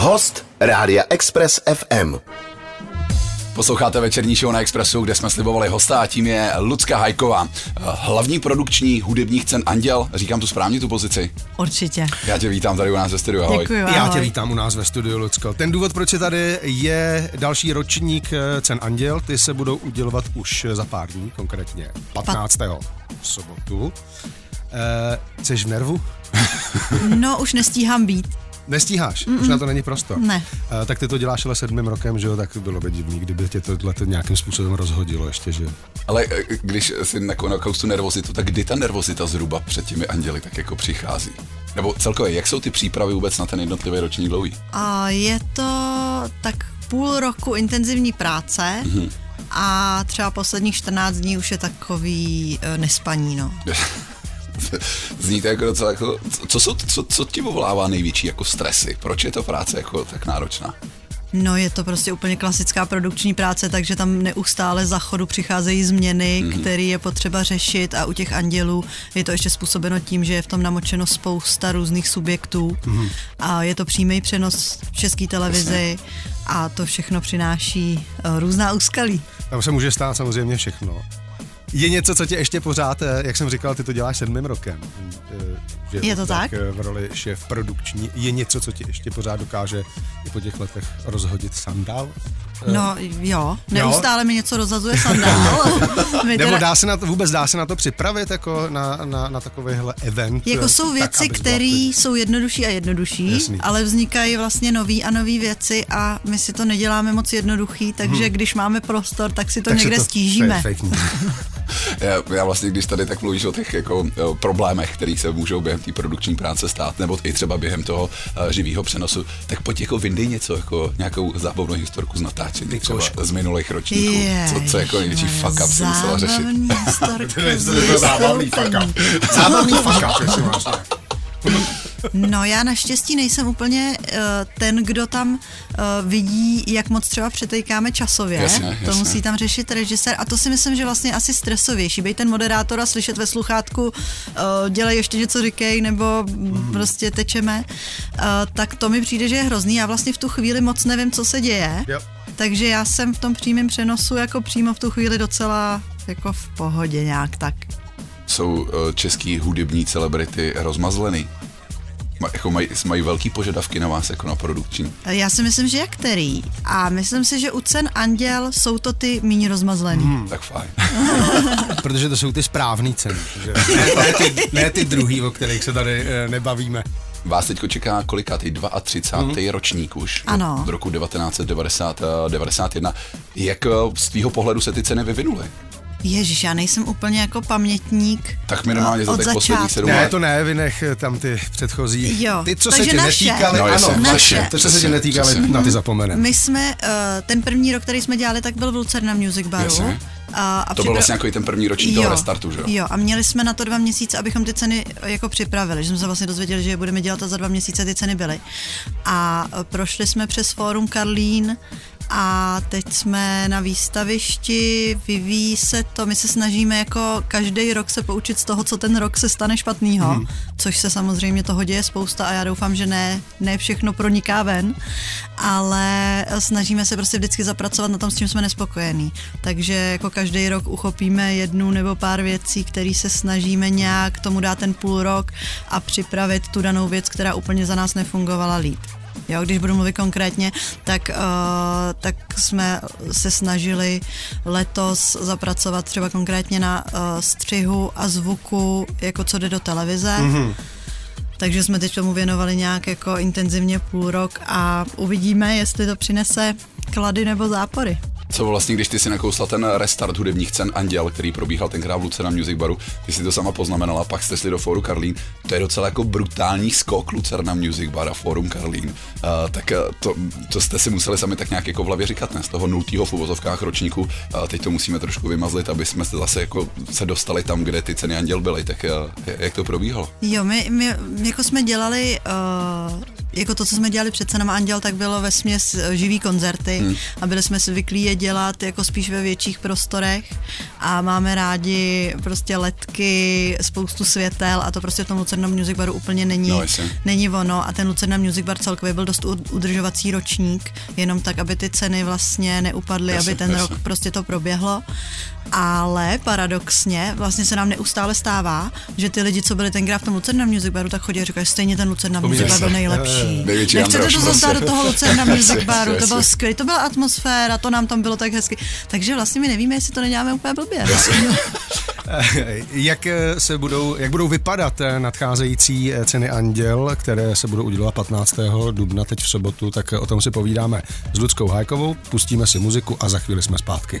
Host Rádia Express FM. Posloucháte večerní show na Expressu, kde jsme slibovali hosta a tím je Lucka Hajková. Hlavní produkční hudebních cen Anděl, říkám tu správně tu pozici? Určitě. Já tě vítám tady u nás ve studiu, ahoj. Děkuji, Já tě vítám u nás ve studiu, Lucko. Ten důvod, proč je tady, je další ročník eh, cen Anděl. Ty se budou udělovat už za pár dní, konkrétně 15. v sobotu. Uh, jsi v nervu? No, už nestíhám být. Nestíháš, Mm-mm. už na to není prostor. Ne. Uh, tak ty to děláš ale sedmým rokem, že jo, tak bylo by divný, kdyby tě tohle nějakým způsobem rozhodilo ještě, že. Ale eh, když si nakonec tu nervozitu, tak kdy ta nervozita zhruba před těmi anděli tak jako přichází? Nebo celkově, jak jsou ty přípravy vůbec na ten jednotlivý roční dlouhý? A je to tak půl roku intenzivní práce mm-hmm. a třeba posledních 14 dní už je takový uh, nespaní, no. Zní to jako docela jako, co, jsou, co, co ti volává největší jako stresy? Proč je to práce jako tak náročná? No je to prostě úplně klasická produkční práce, takže tam neustále za chodu přicházejí změny, mm-hmm. které je potřeba řešit a u těch andělů je to ještě způsobeno tím, že je v tom namočeno spousta různých subjektů mm-hmm. a je to přímý přenos v české televizi a to všechno přináší uh, různá úskalí. Tam se může stát samozřejmě všechno. Je něco, co tě ještě pořád, eh, jak jsem říkal, ty to děláš sedmým rokem. Eh, že je to tak? tak? V roli šéf produkční. Je něco, co ti ještě pořád dokáže i po těch letech rozhodit sandál? Eh, no jo, neustále jo? mi něco rozhazuje sandál. Nebo dá se na to, vůbec dá se na to připravit jako na, na, na takovýhle event? Jako jsou věci, které jsou jednodušší a jednodušší, Jasný. ale vznikají vlastně nový a nový věci a my si to neděláme moc jednoduchý, takže hmm. když máme prostor, tak si to tak někde to stížíme. Já, já vlastně, když tady tak mluvíš o těch jako, o problémech, které se můžou během té produkční práce stát, nebo i třeba během toho uh, živého přenosu, tak pojď jako vyndej něco, jako nějakou zábavnou historku z natáčení, třeba z minulých ročníků. Jež, co, co jako největší fuck up si musela řešit. to je zábavný fuck up. Zábavný fuck up, jestli máš No já naštěstí nejsem úplně uh, ten, kdo tam uh, vidí, jak moc třeba přetejkáme časově. Jasně, jasně. To musí tam řešit režisér a to si myslím, že vlastně asi stresovější. Být ten moderátor a slyšet ve sluchátku, uh, dělej ještě něco říkej, nebo mm. prostě tečeme, uh, tak to mi přijde, že je hrozný. Já vlastně v tu chvíli moc nevím, co se děje. Yep. Takže já jsem v tom přímém přenosu jako přímo v tu chvíli docela jako v pohodě nějak tak. Jsou uh, český hudební celebrity rozmazlený? jako mají, mají velký požadavky na vás jako na produkční? Já si myslím, že jak který. A myslím si, že u cen Anděl jsou to ty méně rozmazlený. Hmm. Tak fajn. Protože to jsou ty správné ceny. Ne, ne, ty, ne ty druhý, o kterých se tady e, nebavíme. Vás teď čeká kolikátý 32. Mm. ročník už ano. od roku 1991. Jak eh, z tvýho pohledu se ty ceny vyvinuly? Ježíš, já nejsem úplně jako pamětník. Tak minimálně za těch posledních sedm Ne, to ne, vynech tam ty předchozí. Jo, ty, co se tě naše. netýkaly, no, ano, naše. To, co se tě netýkaly, na ty zapomenem. My jsme, uh, ten první rok, který jsme dělali, tak byl v Lucerna Music Baru. Jasně. A, a to byl vlastně jako ten první ročník toho restartu, že jo? Jo, a měli jsme na to dva měsíce, abychom ty ceny jako připravili, že jsme se vlastně dozvěděli, že je budeme dělat a za dva měsíce ty ceny byly. A prošli jsme přes fórum Karlín, a teď jsme na výstavišti, vyvíjí se to, my se snažíme jako každý rok se poučit z toho, co ten rok se stane špatného, hmm. což se samozřejmě toho děje spousta a já doufám, že ne, ne všechno proniká ven, ale snažíme se prostě vždycky zapracovat na tom, s čím jsme nespokojení. Takže jako každý rok uchopíme jednu nebo pár věcí, které se snažíme nějak tomu dát ten půl rok a připravit tu danou věc, která úplně za nás nefungovala líp. Jo, když budu mluvit konkrétně, tak, uh, tak jsme se snažili letos zapracovat třeba konkrétně na uh, střihu a zvuku, jako co jde do televize. Mm-hmm. Takže jsme teď tomu věnovali nějak jako intenzivně půl rok a uvidíme, jestli to přinese klady nebo zápory co vlastně, když ty si nakousla ten restart hudebních cen Anděl, který probíhal tenkrát v Lucerna Music Baru, ty si to sama poznamenala, pak jste šli do Fóru Karlín, to je docela jako brutální skok Lucerna Music Bar a Fórum Karlín. Uh, tak to, to, jste si museli sami tak nějak jako v hlavě říkat, ne? Z toho nultýho v uvozovkách ročníku, uh, teď to musíme trošku vymazlit, aby jsme se zase jako se dostali tam, kde ty ceny Anděl byly, tak uh, jak to probíhalo? Jo, my, my jako jsme dělali uh jako to, co jsme dělali před cenama Anděl, tak bylo ve směs živý koncerty hmm. a byli jsme zvyklí je dělat jako spíš ve větších prostorech a máme rádi prostě letky, spoustu světel a to prostě v tom Lucerna Music Baru úplně není, No, není ono a ten Lucerna Music Bar celkově byl dost udržovací ročník, jenom tak, aby ty ceny vlastně neupadly, Jasně, aby ten jasně. rok prostě to proběhlo. Ale paradoxně vlastně se nám neustále stává, že ty lidi, co byli tenkrát v tom Lucerna Music Baru, tak chodí a říkají, stejně ten Lucerna Music Bar byl nejlepší. Největší Nechcete to zase do toho Lucerna Music Baru, to bylo skvělé, to byla atmosféra, to nám tam bylo tak hezky. Takže vlastně my nevíme, jestli to neděláme úplně blbě. Jak eh, se budou, jak budou vypadat eh, nadcházející eh, ceny Anděl, které se budou udělovat 15. dubna teď v sobotu, tak eh, o tom si povídáme s Ludskou Hájkovou, pustíme si muziku a za chvíli jsme zpátky.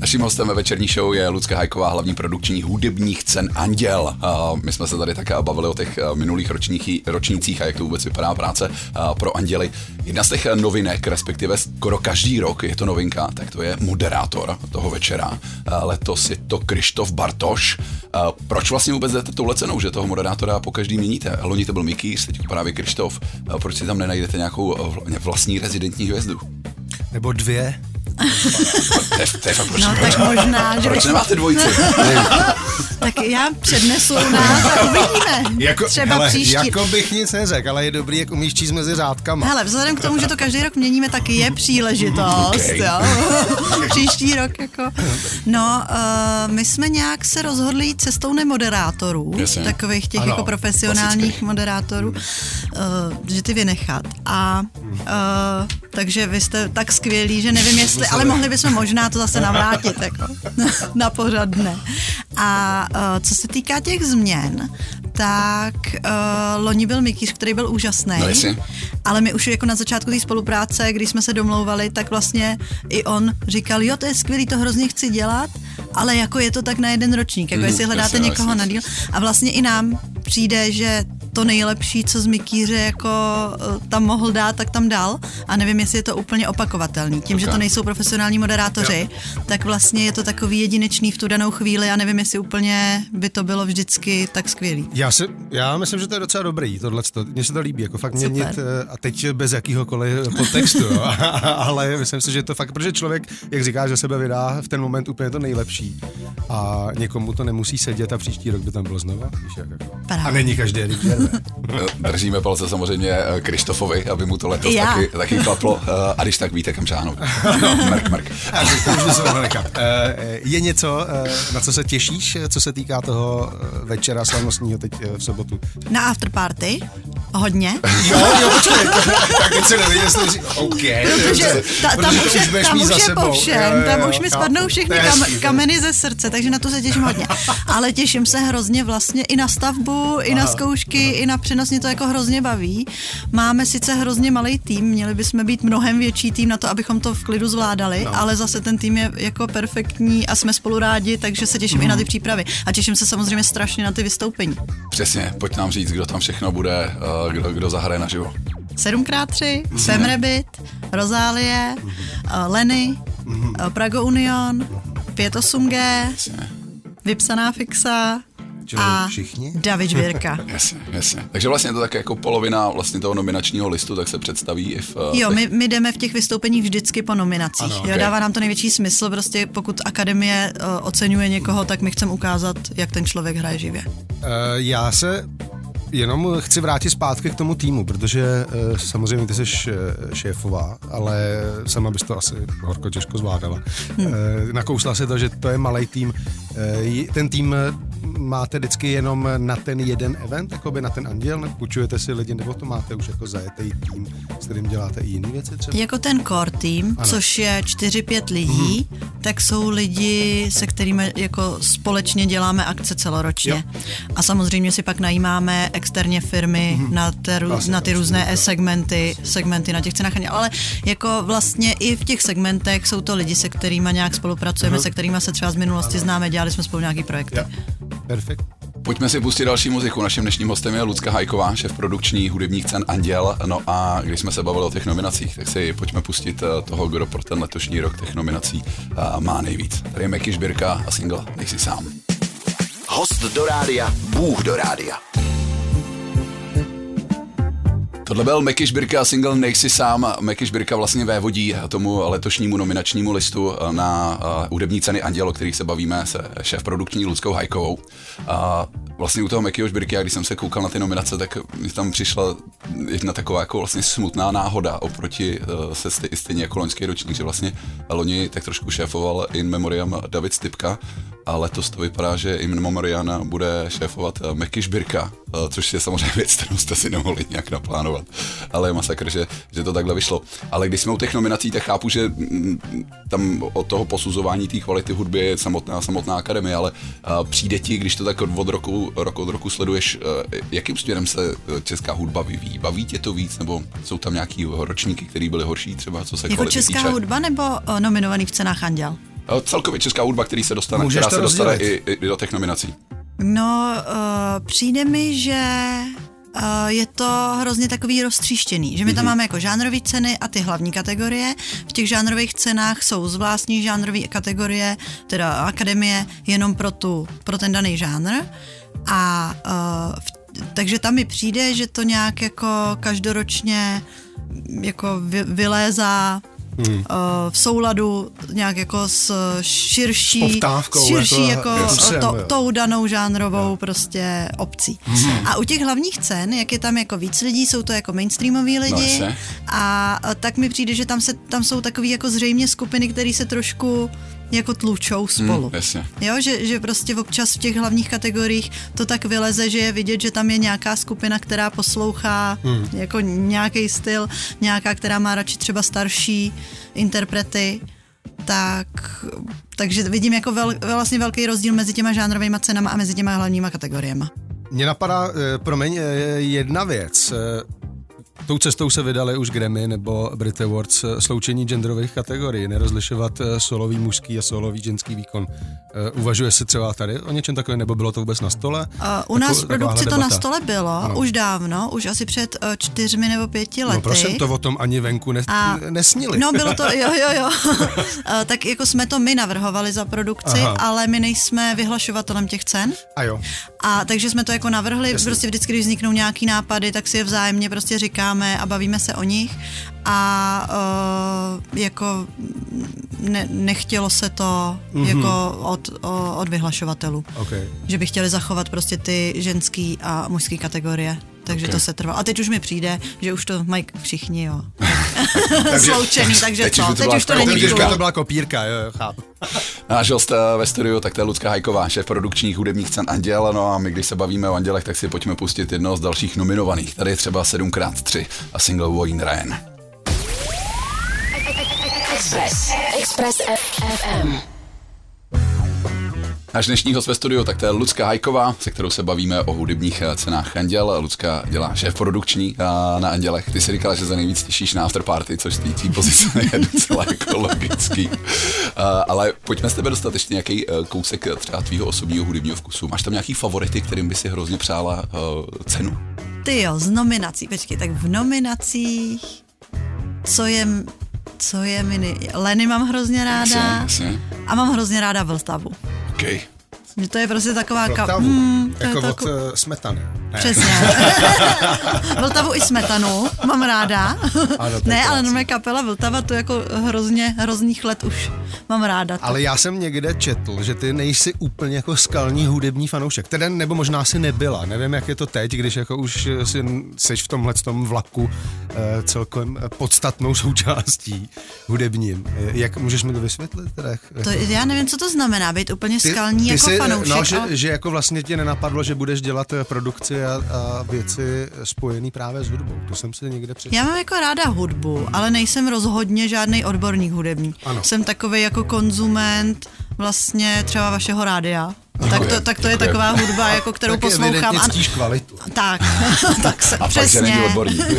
Naším hostem ve večerní show je Lucka Hajková, hlavní produkční hudebních cen Anděl. My jsme se tady také bavili o těch eh, minulých ročních, ročnících a jak to vůbec vypadá práce eh, pro Anděly. Jedna z těch eh, novinek, respektive skoro každý rok je to novinka, tak to je moderátor toho večera. Letos je to Krištof Bartoš. Proč vlastně vůbec jdete touhle cenou, že toho moderátora po každý měníte? Loni to byl Mikýř, teď právě Krištof. Proč si tam nenajdete nějakou vl- vlastní rezidentní hvězdu? Nebo dvě. To je, to je fakt proč, No proč, tak možná, že proč bych, nemáte dvojici? tak já přednesu u nás a uvidíme. Jako, Třeba hele, příští. jako bych nic neřekl, ale je dobrý, jak umíš číst mezi řádkama. Hele, vzhledem k tomu, že to každý rok měníme, tak je příležitost, Okay. jo. Příští rok, jako. No, uh, my jsme nějak se rozhodli jít cestou nemoderátorů, Jasně. takových těch Ano, jako profesionálních klasických. moderátorů, uh, že ty vynechat. A uh, takže vy jste tak skvělí, že nevím, jestli, ale mohli bychom možná to zase navrátit, jako, na pořad dne. A uh, co se týká těch změn, tak uh, loni byl Mikýř, který byl úžasný. No. Ale my už jako na začátku té spolupráce, když jsme se domlouvali, tak vlastně i on říkal, jo, to je skvělý, to hrozně chci dělat, ale jako je to tak na jeden ročník, jako Mhm, jestli hledáte jasně, někoho jasně. na díl. A vlastně i nám přijde, že to nejlepší, co z Mikýře jako eh, tam mohl dát, tak tam dal. A nevím, jestli je to úplně opakovatelný. Tím, že Ok. to nejsou profesionální moderátoři, tak vlastně je to takový jedinečný v tu danou chvíli a nevím, jestli úplně by to bylo vždycky tak skvělý. Já, se, já myslím, že to je docela dobrý, tohle. Mně se to líbí, jako fakt Super. měnit, eh, a teď bez jakýhokoliv podtextu, jo. ale myslím si, že to fakt, protože člověk, jak říká, že sebe vydá v ten moment úplně to nejlepší a někomu to nemusí sedět a příští rok by tam bylo znova, víš, jak, jako. A není každý. Držíme palce samozřejmě eh, Krištofovi, aby mu to letos já. taky, taky klaplo. eh, A když tak víte, kam žáhnout. Se mohlo nechat. Eh, Je něco, na co se těšíš, co se týká toho večera slavnostního teď v sobotu? Na afterparty hodně. Jo, jo, počkej, tak teď se nevím, jestli říct, OK. Protože ta, tam protože už je, tam už je po všem, Jo, jo, tam už mi spadnou všechny kam, kameny ze srdce, takže na to se těším hodně. Ale těším se hrozně vlastně i na stavbu, i na zkoušky, i na přenos, mě to jako hrozně baví. Máme sice hrozně malý tým, měli bychom být mnohem větší tým na to, abychom to v klidu zvládali, no. ale zase ten tým je jako perfektní a jsme spolu rádi, takže se těším mm. i na ty přípravy. A těším se samozřejmě strašně na ty vystoupení. Přesně, pojď nám říct, kdo tam všechno bude, eh, kdo, kdo zahraje naživo. 7x3, Fem Rabbit, Rozálie, Lenny, eh, Prago Union, 58G, Jasně, Vypsaná fixa Čili a všichni? David Žbírka. jasně, jasně. Takže vlastně je to tak jako polovina vlastně toho nominačního listu, tak se představí i v... eh, Jo, těch- my, my jdeme v těch vystoupeních vždycky po nominacích. Ano, jo, ok. dává nám to největší smysl, prostě pokud akademie uh, oceňuje někoho, tak my chceme ukázat, jak ten člověk hraje živě. Eh, Já se jenom chci vrátit zpátky k tomu týmu, protože samozřejmě ty jsi šéfová, ale sama bys to asi horko těžko zvládala. Hmm. Nakousla se to, že to je malý tým. Ten tým máte vždycky jenom na ten jeden event, jakoby na ten anděl, nebo půjčujete si lidi, nebo to máte už jako zajetý tým, s kterým děláte i jiné věci třeba? Jako ten core team, ano. což je 4-5 lidí, hmm. tak jsou lidi, se kterými jako společně děláme akce celoročně. Jo. A samozřejmě si pak najímáme externě firmy hmm. na, te, Vlastně, na ty vlastně, různé jo. segmenty, segmenty na těch cenách. Ale jako vlastně i v těch segmentech jsou to lidi, se kterými nějak spolupracujeme, Mhm. se kterými se třeba z minulosti známe, dělali jsme spolu nějaký projekty. Jo. Perfekt. Pojďme si pustit další muziku. Naším dnešním hostem je Lucka Hajková, šéf produkční hudebních cen Anděl. No a když jsme se bavili o těch nominacích, tak si pojďme pustit eh, toho, kdo pro ten letošní rok těch nominací eh, má nejvíc. Tady je Meky Žbírka a single Nejsi sám. Host do rádia, Bůh do rádia. Tohle byl Meky Šbirka a single Nejsi sám. Meky Šbirka vlastně vévodí tomu letošnímu nominačnímu listu na hudební ceny Anděl, o kterých se bavíme se šéf produkční Ludskou Hajkovou. A vlastně u toho Mekyho Šbirky, a když jsem se koukal na ty nominace, tak mi tam přišla jedna taková jako vlastně smutná náhoda oproti uh, se stej, stejně jako loňský ročník, že vlastně loni tak trošku šéfoval in memoriam David Stipka a letos to vypadá, že in memoriam bude šéfovat Meky Šbirka, uh, což je samozřejmě věc, kterou jste si nemohli nějak naplánovat. Ale je masakr, že, že to takhle vyšlo. Ale když jsme u těch nominací, tak chápu, že tam od toho posuzování té kvality hudby je samotná, samotná akademie, ale uh, přijde ti, když to tak od roku, rok od roku sleduješ, jakým směrem se česká hudba vyvíjí? Baví tě to víc, nebo jsou tam nějaký ročníky, které byly horší třeba, co se Jako česká týče? hudba nebo nominovaný v cenách Anděl? Celkově česká hudba, který se dostane, Můžeš která se dostane i, i, do těch nominací. No, uh, přijde mi, že uh, je to hrozně takový roztříštěný, že my tam máme jako žánrové ceny a ty hlavní kategorie. V těch žánrových cenách jsou zvláštní žánrové kategorie, teda akademie, jenom pro, tu, pro ten daný žánr. A uh, v, takže tam mi přijde, že to nějak jako každoročně jako vy, vylézá hmm. v souladu nějak jako s širší, S poptávkou, s širší jako- jako, to, jo. tou danou žánrovou prostě obcí. Mhm. A u těch hlavních cen, jak je tam jako víc lidí, jsou to jako mainstreamoví lidi jasně. a a tak mi přijde, že tam, se, tam jsou takový jako zřejmě skupiny, které se trošku jako tlučou spolu. Hmm, jasně. Jo, že, že prostě občas v těch hlavních kategoriích to tak vyleze, že je vidět, že tam je nějaká skupina, která poslouchá hmm. jako nějaký styl, nějaká, která má radši třeba starší interprety, tak, takže vidím jako vel, vlastně velký rozdíl mezi těma žánrovými cenama a mezi těma hlavníma kategoriemi. Mně napadá, eh, promiň, eh, jedna věc. Tou cestou se vydali už Grammy nebo Brit Awards eh, sloučení genderových kategorií, nerozlišovat eh, solový mužský a solový ženský výkon. Eh, Uvažuje se třeba tady o něčem takovém, nebo bylo to vůbec na stole? Uh, u nás Tako- v produkci to na stole bylo, Ano. už dávno, už asi před čtyřmi nebo pěti lety. No prosím, to o tom ani venku ne, A- nesnili. No bylo to, jo, jo, jo. Tak jako jsme to my navrhovali za produkci. Aha. ale my nejsme vyhlašovatelem těch cen. A jo. A takže jsme to jako navrhli, Jasně. prostě vždycky, když vzniknou nějaký nápady, tak si je vzájemně prostě říkáme a bavíme se o nich. A uh, jako ne, nechtělo se to Mhm. mm-hmm. jako od, od vyhlašovatelů. Okay. Že by chtěli zachovat prostě ty ženský a mužský kategorie. Takže Ok. okay. to se trvalo. A teď už mi přijde, že už to mají všichni, jo. Sloučený, takže teď už co? Teď už to není by cool. to byla kopírka, jo, jo, chápu. Náš host eh, ve studiu, tak to je Lucka Hajková, šéf produkčních hudebních cen Anděl. No a my, když se bavíme o Andělech, tak si pojďme pustit jednoho z dalších nominovaných. Tady je třeba 7x3 a single Wayne Ryan. Express. Express FM. Náš dnešní host ve studiu, tak to je Lucka Hajková, se kterou se bavíme o hudebních eh, cenách Anděl. Lucka dělá šéf produkční eh, na Andělech. Ty si říkala, že se nejvíc těšíš na afterparty, což z té pozice je docela jako logický. Eh, Ale pojďme z tebe dostat ještě nějaký kousek třeba tvýho osobního hudebního vkusu. Máš tam nějaký favority, kterým by si hrozně přála cenu? Ty jo, z nominací, počkej, tak v nominacích, co je, co je mini, Leny mám hrozně Jasně, ráda jasně. a mám hrozně ráda Vltavu. Okay. Že To je prostě taková... Ka- Hmm, to je jako to od uh, smetany. Ne. Přesně. Vltavu i smetanu mám ráda. Ano, ne, ale normálně kapela Vltava, to jako hrozně, hrozných let už mám ráda. To. Ale já jsem někde četl, že ty nejsi úplně jako skalní hudební fanoušek. Teda nebo možná si nebyla. Nevím, jak je to teď, když jako už eh, si seš v tomhle tom vlaku eh, celkem eh, podstatnou součástí hudebním. Eh, Jak můžeš mi to vysvětlit? Teda, jak- to, já nevím, co to znamená, být úplně skalní jako jsi, fanoušek. No, že, ale... že jako vlastně tě nenapadlo, že budeš dělat eh, a, a věci spojené právě s hudbou. To jsem si někde přečetl. Já mám jako ráda hudbu, ale nejsem rozhodně žádný odborník hudební. Ano. Jsem takový jako konzument vlastně třeba vašeho rádia. Tak to, tak to je taková hudba, jako kterou Tak poslouchám. A, ctíš kvalitu. tak, tak se, A pak, že přesně. není odborník.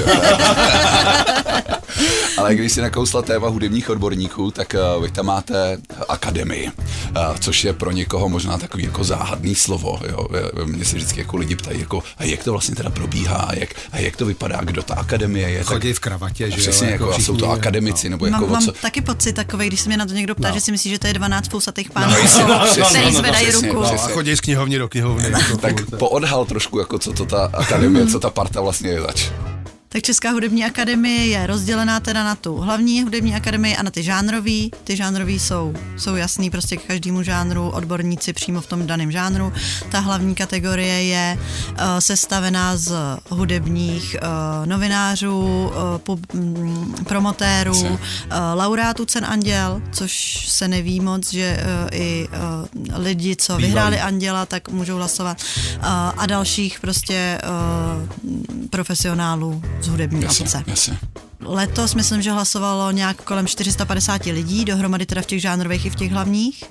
Ale když si nakousla téma hudebních odborníků, tak uh, vy tam máte akademii, uh, což je pro někoho možná takový jako záhadný slovo. Jo? Mě se vždycky jako lidi ptají, jako, a jak to vlastně teda probíhá, a jak, a jak to vypadá, kdo ta akademie je. Chodí tak, v kravatě, že Přesně, jo? Jako, jako a jsou to akademici, no. nebo jako mám, co? mám taky pocit takový, když se mě na to někdo ptá, No. že si myslí, že to je 12 fousatých pánů, No, no, který no, no, zvedají přesně, ruku. přesně. No, a chodí z knihovny do knihovny. jako tak furt. poodhal trošku, jako co to ta akademie, co ta parta vlastně je zač. Tak Česká hudební akademie je rozdělená teda na tu hlavní hudební akademii a na ty žánrový. Ty žánrový jsou, jsou jasný prostě k každému žánru, odborníci přímo v tom daném žánru. Ta hlavní kategorie je uh, sestavená z hudebních uh, novinářů, uh, pub, mm, promotérů, uh, laureátů cen Anděl, což se neví moc, že uh, i uh, lidi, co Bývalí. vyhráli Anděla, tak můžou hlasovat. Uh, a dalších prostě uh, profesionálů z hudební Jasně, obce. jasně. Letos myslím, že hlasovalo nějak kolem 450 lidí, dohromady teda v těch žánrových i v těch hlavních.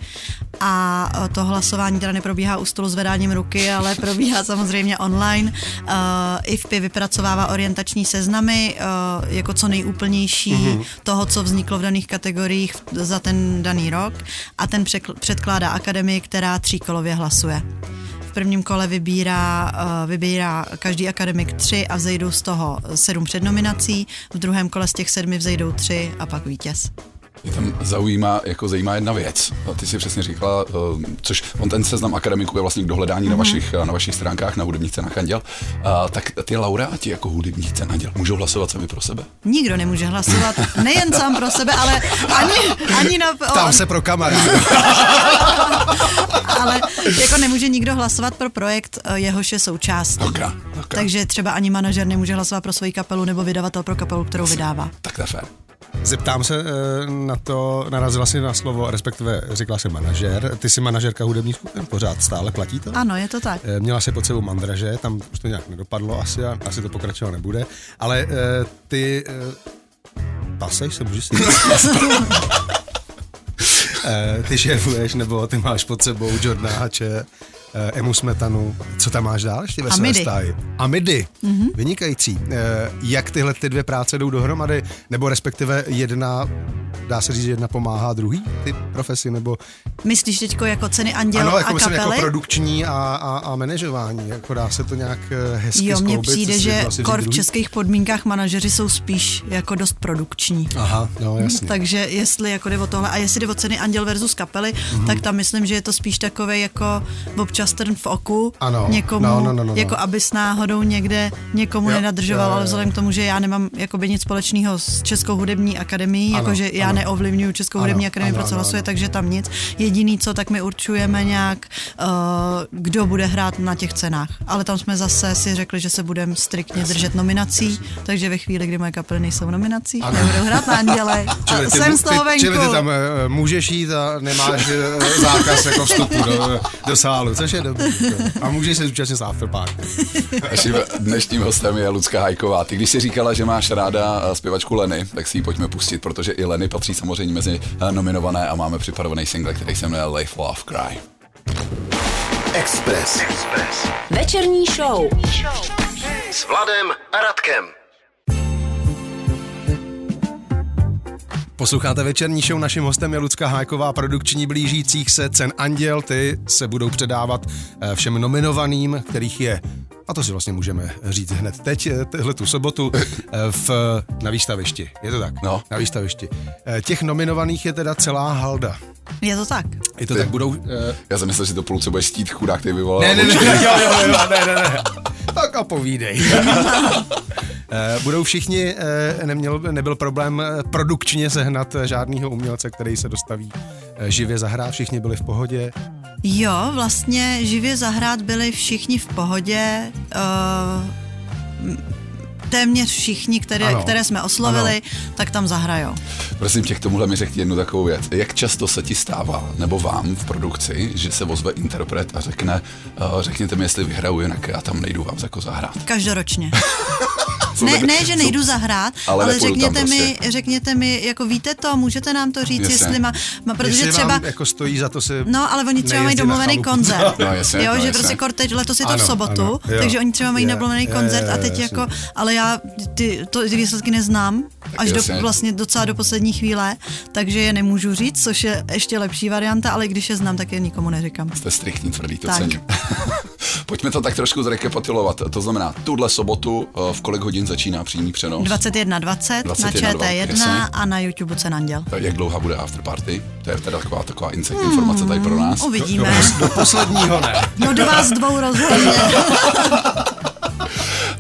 A eh, to hlasování teda neprobíhá u stolu zvedáním ruky, ale probíhá samozřejmě online. Uh, IFPI vypracovává orientační seznamy uh, jako co nejúplnější mm-hmm. toho, co vzniklo v daných kategoriích za ten daný rok a ten předkládá akademii, která tříkolově hlasuje. V prvním kole vybírá, eh, vybírá každý akademik tři a vzejdou z toho sedm přednominací, v druhém kole z těch sedmi vzejdou tři a pak vítěz. Mě tam zaujímá, jako zajímá jedna věc. A Ty si přesně říkala, uh, což on ten seznam akademiků je vlastně k dohledání Mhm. mm-hmm. na, vašich, na vašich stránkách na hudebních cenách Anděl. Uh, tak ty laureáti jako hudebních cen Anděl můžou hlasovat sami pro sebe. Nikdo nemůže hlasovat nejen sám pro sebe, ale ani, ani na... Tam se pro kamarády. ale jako nemůže nikdo hlasovat pro projekt, eh, jehož je součástí. Ok, ok. Takže třeba ani manažer nemůže hlasovat pro svoji kapelu nebo vydavatel pro kapelu, kterou vydává. Tak to je fér. Zeptám se eh, na to, narazila si na slovo, respektive řekla se manažer. Ty jsi manažerka hudebních skupin, pořád stále platí to? Ano, je to tak. Eh, Měla se pod sebou mandraže, tam už to nějak nedopadlo asi a asi to pokračovat nebude, ale eh, ty paseš se, můžeš si ty šéfuješ, nebo ty máš pod sebou Jordana Hače, Emu Smetanu, co tam máš dál ještě ve své stáji? Amidy, mm-hmm. vynikající. Eh, jak tyhle ty dvě práce jdou dohromady, nebo respektive jedna, dá se říct, že jedna pomáhá druhý, ty profesi, nebo Myslíš teďko jako ceny Anděl ano, jako a myslím, kapely? jako produkční a, a, a manažování, jako dá se to nějak eh, hezky Jo, mně přijde, že si kor v českých podmínkách manažeři jsou spíš jako dost produkční. Aha, no jasně. Takže jestli jako jde o tohle a jestli jde o ceny Anděl versus kapely, Mhm. mm-hmm. tak tam myslím, že je to spíš takový jako občas trn v oku Ano, někomu, no, no, no, no, jako no. abys náhodou někde někomu Jo, nenadržoval, jo, jo, ale vzhledem k tomu, že já nemám jakoby nic společného s Českou hudební akademií, jakože já ano. neovlivňuju Českou Ano, hudební akademii, pro co hlasuje, takže tam nic. Jediný co, tak my určujeme nějak, uh, kdo bude hrát na těch cenách. Ale tam jsme zase si řekli, že se budeme striktně držet nominací, takže ve chvíli, kdy moje kapely nejsou v nominacích, Ano. nebudou hrát na Anděle. Čili ty, Jsem z toho ty, čili ty venku. tam uh, můžeš jít a nemáš uh, zákaz jako vstupu do, do sálu, což je dobrý. A můžeš se zúčastnit z afterparty. Naším dnešním hostem je Lucka Hajková. Ty když si říkala, že máš ráda eh, zpěvačku Leny, tak si ji pojďme pustit, protože i Leny patří samozřejmě mezi eh, nominované a máme připravený single, který se jmenuje Life Love Cry. Express. Večerní show. S Vladem a Radkem. Posloucháte večerní show, naším hostem je Lucka Hájková, produkční blížících se cen Anděl, ty se budou předávat eh, všem nominovaným, kterých je a to si vlastně můžeme říct hned teď, eh, tehle tu sobotu, eh, v, na výstavišti. Je to tak? No. Na výstavišti. Těch nominovaných je teda celá halda. Je to tak. Je to tak, budou... Já jsem myslel, že to půlce bude štít chudák, který vyvolal. Ne, ne, ne, jo, jo, jo, ne, ne, ne. Tak a povídej. Eh, Budou všichni, eh, neměl, nebyl problém eh, produkčně sehnat eh, žádného umělce, který se dostaví živě zahrát, všichni byli v pohodě. Jo, vlastně živě zahrát byli všichni v pohodě. Uh, téměř všichni, které, Ano. které jsme oslovili, tak tam zahrajou. Prosím tě, k tomuhle mi řekni jednu takovou věc. Jak často se ti stává, nebo vám v produkci, že se ozve interpret a řekne, uh, řekněte mi, jestli vyhraju, jinak já tam nejdu vám jako zahrát. Každoročně. Ne, ne, že nejdu zahrát, ale ale, řekněte, mi, prostě. řekněte mi, jako víte to, můžete nám to říct, Jasně. jestli má, má protože Jestli třeba... vám jako stojí za to si No, ale oni třeba mají domluvený koncert. No, jasně, jo, no, že jasně. prostě kor teď letos je to Ano, v sobotu, ano, jo. takže oni třeba mají domluvený je, koncert a teď jasně. jako, ale já ty, to, ty výsledky neznám až Jasně. do, vlastně docela do poslední chvíle, takže je nemůžu říct, což je ještě lepší varianta, ale když je znám, tak je nikomu neříkám. Jste striktní, tvrdý, to cením. Pojďme to tak trošku zrekapitulovat. To znamená, tuhle sobotu eh, v kolik hodin začíná přímý přenos? 21.20 na 21, ČT1 jasně. a na YouTube Cen Anděl. Jak dlouhá bude afterparty? To je teda taková, taková inside informace tady pro nás. Hmm, Uvidíme. Do posledního ne. No do vás dvou rozhodně.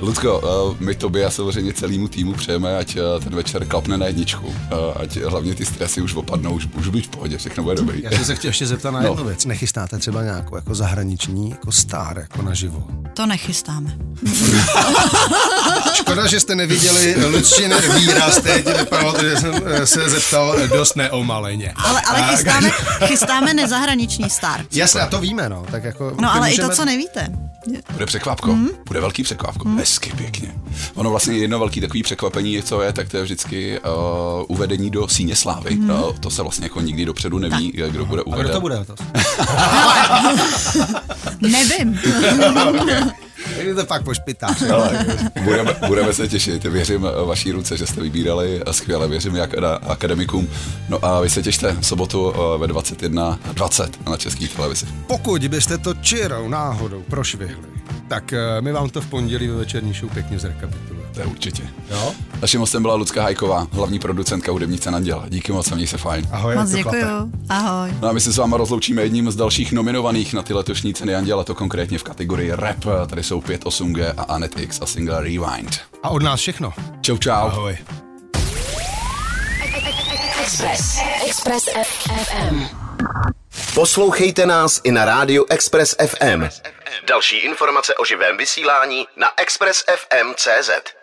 Ludko, eh, my tobě a samozřejmě celému týmu přejeme, ať eh, ten večer klapne na jedničku. Eh, Ať hlavně ty stresy už opadnou, už, už být v pohodě, všechno bude dobrý. Já jsem se chtěl ještě zeptat na No. jednu věc. Nechystáte třeba nějakou jako zahraniční, jako star, jako naživo? To nechystáme. Škoda, že jste neviděli Lučin výraz teď, nepamatuji, že jsem se zeptal dost neomaleně. Ale, ale chystáme, chystáme nezahraniční star. Jasně, a to víme, no. Tak jako, No ale i můžeme- to, co nevíte. Bude překvapko, mm. bude velký překvapko, mm. hezky pěkně. Ono vlastně jedno velký takový překvapení, co je, tak to je vždycky uh, uvedení do síně slávy. Mm. Uh, to se vlastně jako nikdy dopředu neví, tak. kdo bude A uveden. kdo to bude letos? Nevím. Je to fakt pošpitář. Ale budeme, budeme se těšit. Věřím vaší ruce, že jste vybírali eh, skvěle. Věřím jak na akademikům. No a vy se těšte v sobotu eh, ve 21.20 na české televizi. Pokud byste to čirou náhodou prošvihli, tak eh, my vám to v pondělí ve večerní show pěkně zrekapitulujeme. To je určitě. Jo? Naším hostem byla Lucka Hajková, hlavní producentka hudebních cen Anděla. Díky moc, měj se fajn. Ahoj, Moc děkuju. Ahoj. No a my se s váma rozloučíme jedním z dalších nominovaných na ty letošní ceny Anděla, to konkrétně v kategorii rap. Tady jsou 5 8G a Anetix a single Rewind. A od nás všechno. Čau, čau. Ahoj. Express. Express FM. Poslouchejte nás i na rádiu Express FM. Další informace o živém vysílání na expressfm.cz.